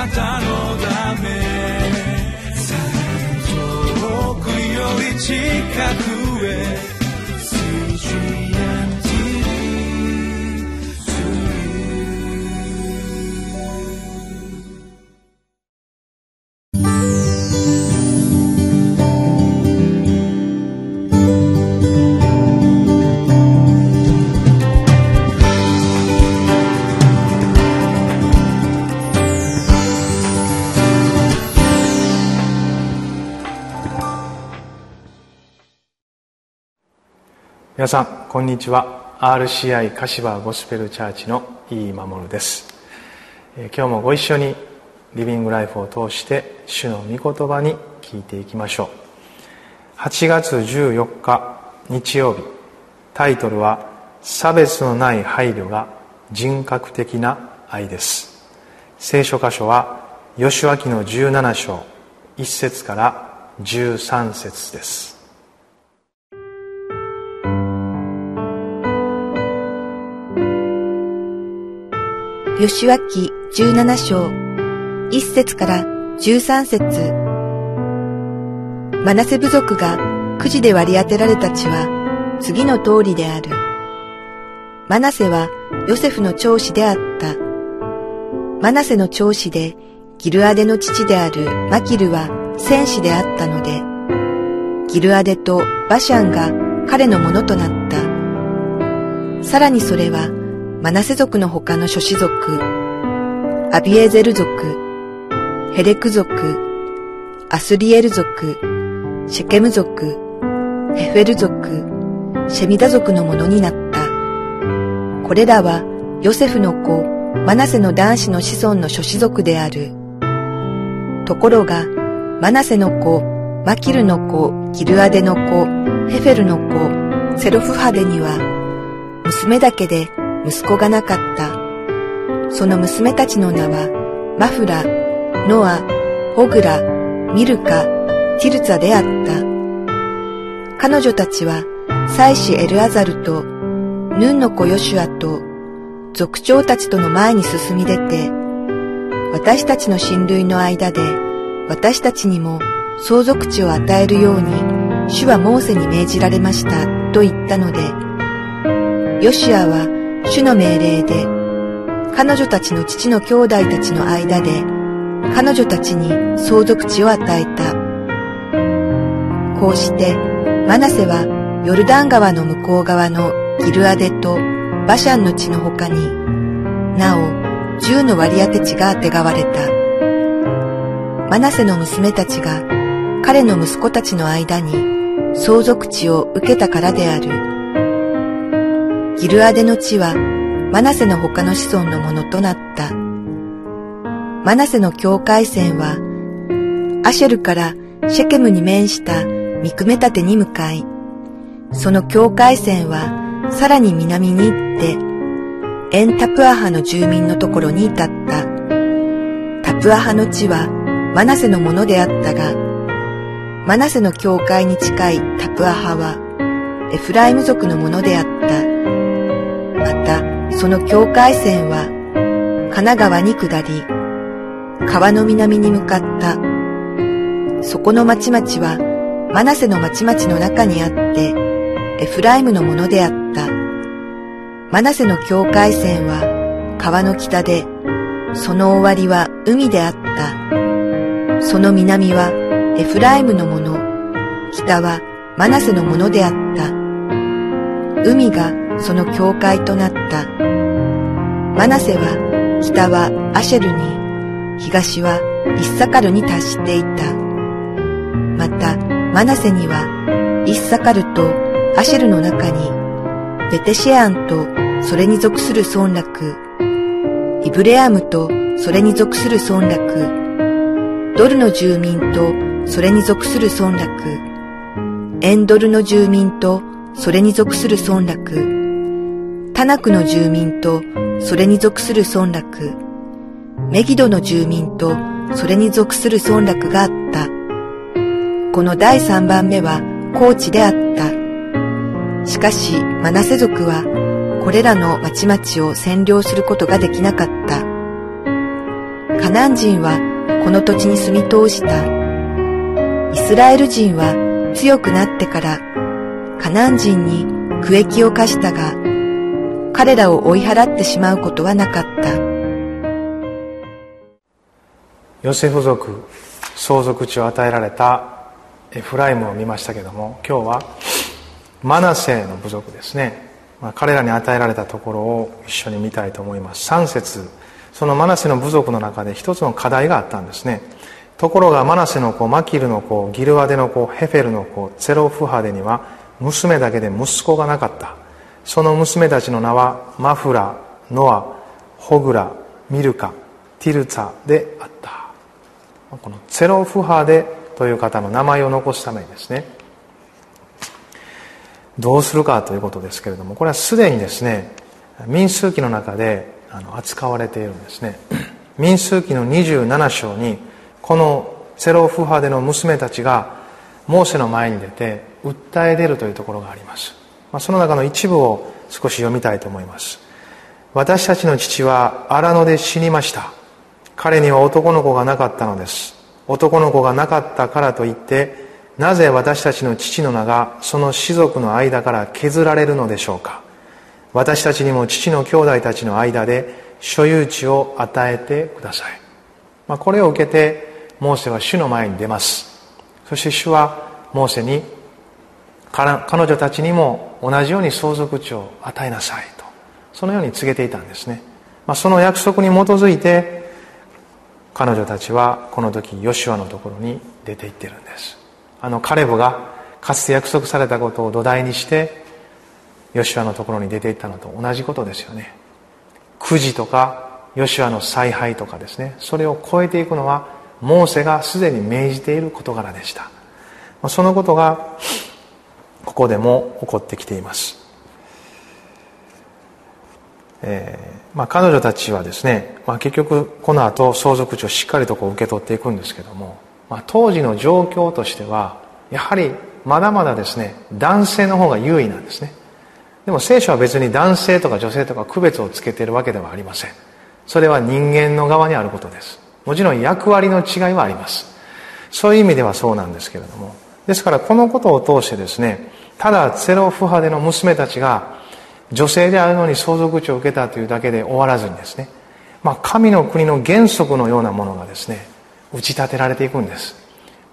なたのため。遠くより近く。皆さんこんにちは。RCI 柏ゴスペルチャーチの井伊守です、今日もご一緒にリビングライフを通して主の御言葉に聞いていきましょう。8月14日日曜日タイトルは「差別のない配慮が人格的な愛」です。聖書箇所は吉脇の17章1節から13節です。吉脇十七章、一節から十三節。マナセ部族がくじで割り当てられた地は次の通りである。マナセはヨセフの長子であった。マナセの長子でギルアデの父であるマキルは戦士であったので、ギルアデとバシャンが彼のものとなった。さらにそれはマナセ族の他の諸子族、アビエゼル族、ヘレク族、アスリエル族、シェケム族、ヘフェル族、シェミダ族のものになった。これらはヨセフの子、マナセの男子の子孫の諸子族である。ところが、マナセの子、マキルの子、ギルアデの子、ヘフェルの子、セロフハデには、娘だけで息子がなかった。その娘たちの名は、マフラ、ノア、ホグラ、ミルカ、ティルツァであった。彼女たちは、妻子エルアザルと、ヌンの子ヨシュアと、族長たちとの前に進み出て、私たちの親類の間で、私たちにも相続地を与えるように、主はモーセに命じられましたと言ったので、ヨシュアは主の命令で、彼女たちの父の兄弟たちの間で、彼女たちに相続地を与えた。こうして、マナセはヨルダン川の向こう側のギルアデとバシャンの地の他に、なお、十の割り当て地があてがわれた。マナセの娘たちが彼の息子たちの間に相続地を受けたからである。ギルアデの地はマナセの他の子孫のものとなった。マナセの境界線は、アシェルからシェケムに面したミクメタテに向かい、その境界線はさらに南に行って、エンタプアハの住民のところに至った。タプアハの地はマナセのものであったが、マナセの境界に近いタプアハはエフライム族のものであった。また、その境界線は、神奈川に下り、川の南に向かった。そこの町々は、マナセの町々の中にあって、エフライムのものであった。マナセの境界線は、川の北で、その終わりは海であった。その南はエフライムのもの、北はマナセのものであった。海がその境界となった。マナセは北はアシェルに、東はイッサカルに達していた。また、マナセにはイッサカルとアシェルの中に、ベテシェアンとそれに属する村落、イブレアムとそれに属する村落、ドルの住民とそれに属する村落、エンドルの住民とそれに属する村落、タナクの住民とそれに属する村落、メギドの住民とそれに属する村落があった。この第三番目は高地であった。しかし、マナセ族は、これらの町々を占領することができなかった。カナン人はこの土地に住み通した。イスラエル人は強くなってからカナン人に区域を課したが、彼らを追い払ってしまうことはなかった。ヨセフ族相続地を与えられたエフライムを見ましたけども今日はマナセの部族ですね、まあ、彼らに与えられたところを一緒に見たいと思います。3節。そのマナセの部族の中で一つの課題があったんですね。ところがマナセの子マキルの子ギルワデの子ヘフェルの子ゼロフハデには娘だけで息子がなかった。その娘たちの名はマフラノアホグラミルカティルツァであった。このゼロフハデという方の名前を残すためにですね。どうするかということですけれどもこれはすでにですね民数記の中で扱われているんですね。民数記の27章にこのセロフハデの娘たちがモーセの前に出て訴え出るというところがあります、その中の一部を少し読みたいと思います。私たちの父は荒野で死にました。彼には男の子がなかったのです。男の子がなかったからといってなぜ私たちの父の名がその士族の間から削られるのでしょうか。私たちにも父の兄弟たちの間で所有地を与えてください、まあ、これを受けてモーセは主の前に出ます。そして主はモーセに彼女たちにも同じように相続地を与えなさいとそのように告げていたんですね、まあ、その約束に基づいて彼女たちはこの時ヨシュアのところに出て行ってるんです。あのカレブがかつて約束されたことを土台にしてヨシュアのところに出て行ったのと同じことですよね。くじとかヨシュアの采配とかですね。それを超えていくのはモーセがすでに命じている事柄でした。そのことがここでも起こってきています。えーまあ、彼女たちはですね、まあ、結局この後相続地をしっかりとこう受け取っていくんですけども、まあ、当時の状況としてはやはりまだまだですね男性の方が優位なんですね。でも聖書は別に男性とか女性とか区別をつけているわけではありません。それは人間の側にあることです。もちろん役割の違いはあります。そういう意味ではそうなんですけれどもですからこのことを通してですねただゼロ不派での娘たちが女性であるのに相続地を受けたというだけで終わらずにですね、まあ、神の国の原則のようなものがですね打ち立てられていくんです。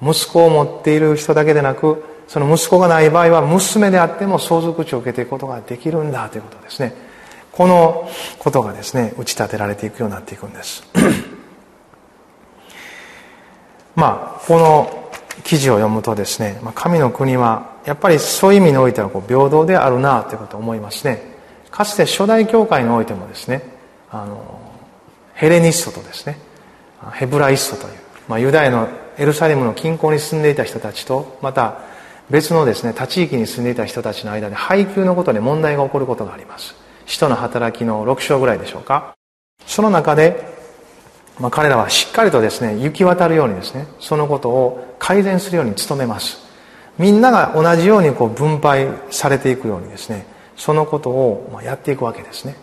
息子を持っている人だけでなくその息子がない場合は娘であっても相続地を受けていくことができるんだということですね。このことがですね打ち立てられていくようになっていくんです。まあこの記事を読むとですね、神の国はやっぱりそういう意味においてはこう平等であるなということを思いますね。かつて初代教会においてもですねあのヘレニストとですねヘブライストという、まあ、ユダヤのエルサレムの近郊に住んでいた人たちとまた別のですね他地域に住んでいた人たちの間で配給のことで問題が起こることがあります。使徒の働きの6章ぐらいでしょうか。その中で、まあ、彼らはしっかりとですね行き渡るようにですねそのことを改善するように努めます。みんなが同じようにこう分配されていくようにですねそのことをやっていくわけですね、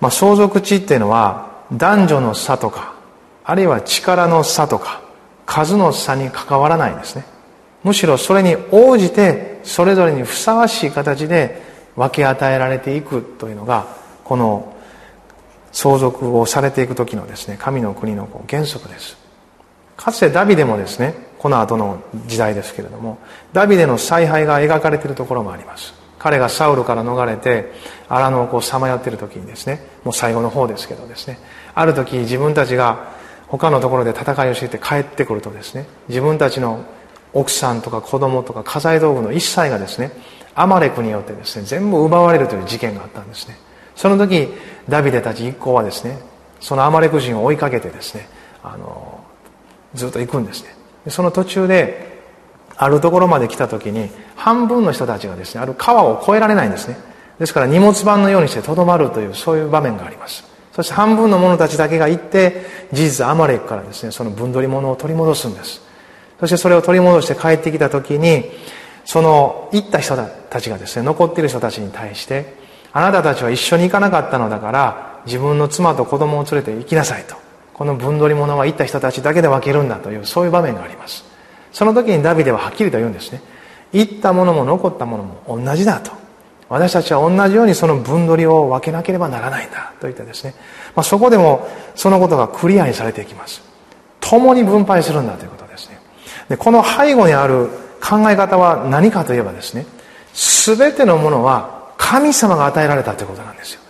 まあ、相続地っていうのは男女の差とかあるいは力の差とか数の差に関わらないんですね。むしろそれに応じてそれぞれにふさわしい形で分け与えられていくというのがこの相続をされていく時のですね神の国の原則です。かつてダビデもですねこの後の時代ですけれどもダビデの采配が描かれているところもあります。彼がサウルから逃れて荒野をさまよっている時にですねもう最後の方ですけどですねある時自分たちが他のところで戦いをしていて帰ってくるとですね自分たちの奥さんとか子供とか家財道具の一切がですねアマレクによってですね全部奪われるという事件があったんですね。その時ダビデたち一行はですねそのアマレク人を追いかけてですねあのずっと行くんですね。その途中であるところまで来た時に半分の人たちがですねある川を越えられないんですね。ですから荷物番のようにしてとどまるというそういう場面があります。そして半分の者たちだけが行って事実アマレクからですねその分取り物を取り戻すんです。そしてそれを取り戻して帰ってきた時にその行った人たちがですね残っている人たちに対してあなたたちは一緒に行かなかったのだから自分の妻と子供を連れて行きなさいと。この分取り物は行った人たちだけで分けるんだというそういう場面があります。その時にダビデははっきりと言うんですね。行ったものも残ったものも同じだと。私たちは同じようにその分取りを分けなければならないんだと言ってですね、まあ、そこでもそのことがクリアにされていきます。共に分配するんだということですね。でこの背後にある考え方は何かといえばですね全てのものは神様が与えられたということなんですよ。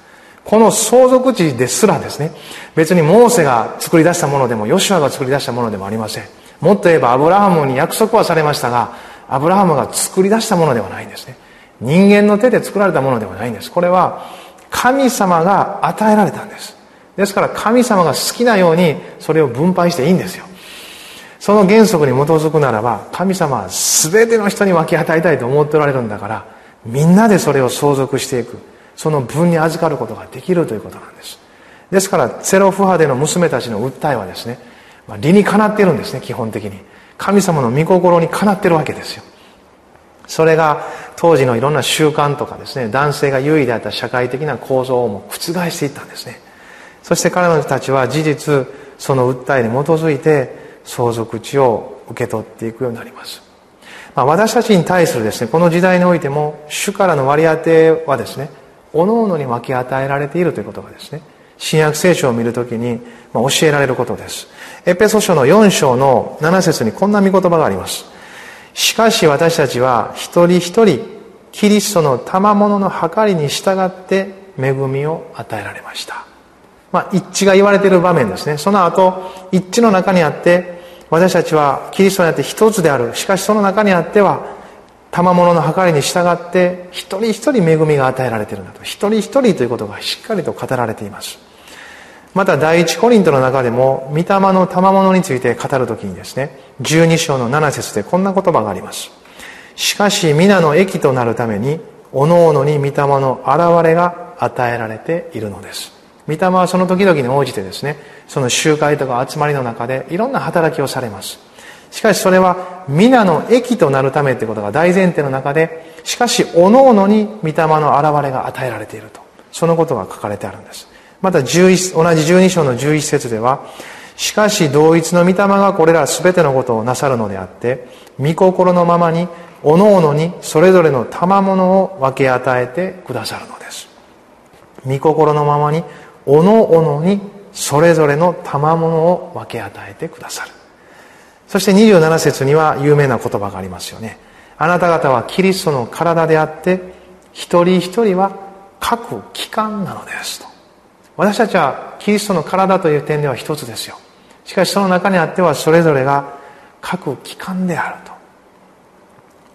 この相続地ですらですね別にモーセが作り出したものでもヨシュアが作り出したものでもありません。もっと言えばアブラハムに約束はされましたがアブラハムが作り出したものではないんですね。人間の手で作られたものではないんです。これは神様が与えられたんです。ですから神様が好きなようにそれを分配していいんですよ。その原則に基づくならば神様は全ての人に分け与えたいと思っておられるんだからみんなでそれを相続していく。その分に預かることができるということなんです。ですからゼロフ派での娘たちの訴えはですね、まあ、理にかなっているんですね基本的に。神様の御心にかなってるわけですよ。それが当時のいろんな習慣とかですね男性が優位であった社会的な構造をも覆していったんですね。そして彼女たちは事実その訴えに基づいて相続地を受け取っていくようになります、まあ、私たちに対するですねこの時代においても主からの割り当てはですね各々に分け与えられているということがですね新約聖書を見るときに教えられることです。エペソ書の4章の7節にこんな見言葉があります。しかし私たちは一人一人キリストの賜物の計りに従って恵みを与えられました。まあ、一致が言われている場面ですね。その後、一致の中にあって、私たちはキリストにあって一つである。しかしその中にあっては、賜物の計りに従って、一人一人恵みが与えられているんだと。一人一人ということがしっかりと語られています。また第一コリントの中でも、御霊の賜物について語るときにですね、12章の7節でこんな言葉があります。しかし皆の益となるために、おのおのに御霊の現れが与えられているのです。御霊はその時々に応じてですねその集会とか集まりの中でいろんな働きをされます。しかしそれは皆の益となるためということが大前提の中でしかし各々に御霊の現れが与えられていると。そのことが書かれてあるんです。また同じ12章の11節ではしかし同一の御霊がこれら全てのことをなさるのであって御心のままに各々にそれぞれの賜物を分け与えてくださるのです。御心のままにおのおのにそれぞれの賜物を分け与えてくださる。そして27節には有名な言葉がありますよね。あなた方はキリストの体であって一人一人は各機関なのですと。私たちはキリストの体という点では一つですよ。しかしその中にあってはそれぞれが各機関であると。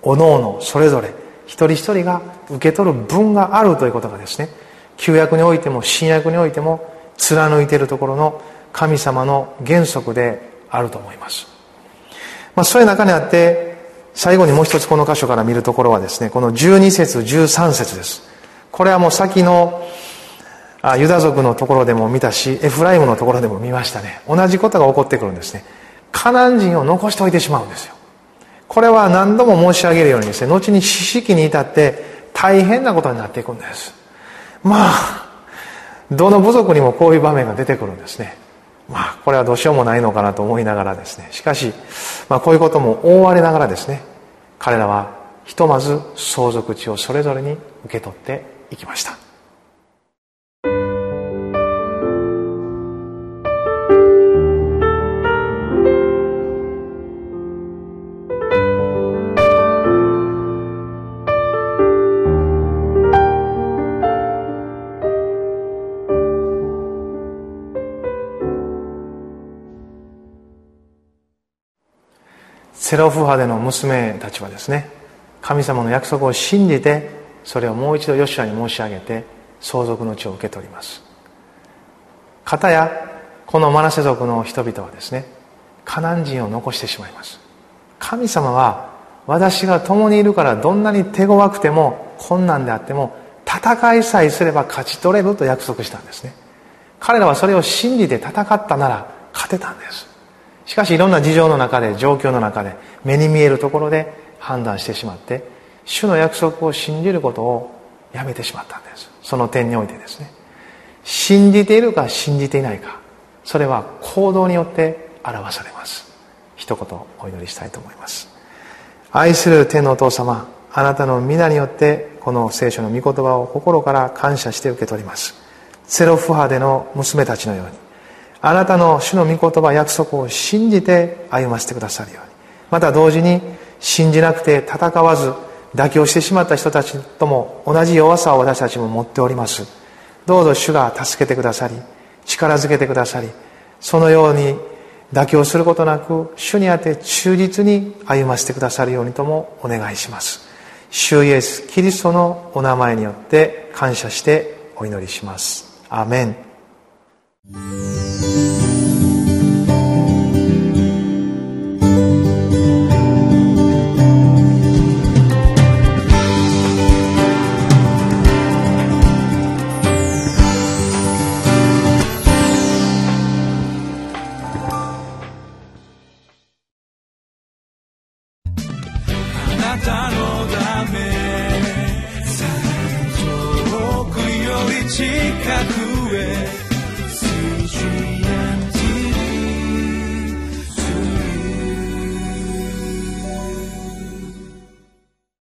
おのおのそれぞれ一人一人が受け取る分があるということがですね旧約においても新約においても貫いているところの神様の原則であると思います、まあ、そういう中にあって最後にもう一つこの箇所から見るところはですねこの12節13節です。これはもう先のあユダ族のところでも見たしエフライムのところでも見ましたね。同じことが起こってくるんですね。カナン人を残しておいてしまうんですよ。これは何度も申し上げるようにですね後に四式に至って大変なことになっていくんです。まあどの部族にもこういう場面が出てくるんですね。まあこれはどうしようもないのかなと思いながらですね。しかし、まあ、こういうことも覆われながらですね。彼らはひとまず相続地をそれぞれに受け取っていきました。セロフ派での娘たちはですね神様の約束を信じてそれをもう一度ヨシュアに申し上げて相続の地を受け取ります。片やこのマナセ族の人々はですねカナン人を残してしまいます。神様は私が共にいるからどんなに手強くても困難であっても戦いさえすれば勝ち取れると約束したんですね。彼らはそれを信じて戦ったなら勝てたんです。しかしいろんな事情の中で状況の中で目に見えるところで判断してしまって主の約束を信じることをやめてしまったんです。その点においてですね。信じているか信じていないかそれは行動によって表されます。一言お祈りしたいと思います。愛する天のお父様あなたの皆によってこの聖書の御言葉を心から感謝して受け取ります。セロフ派での娘たちのようにあなたの主の御言葉約束を信じて歩ませてくださるように。また同時に信じなくて戦わず妥協してしまった人たちとも同じ弱さを私たちも持っております。どうぞ主が助けてくださり力づけてくださりそのように妥協することなく主にあって忠実に歩ませてくださるようにともお願いします。主イエスキリストのお名前によって感謝してお祈りします。アメン。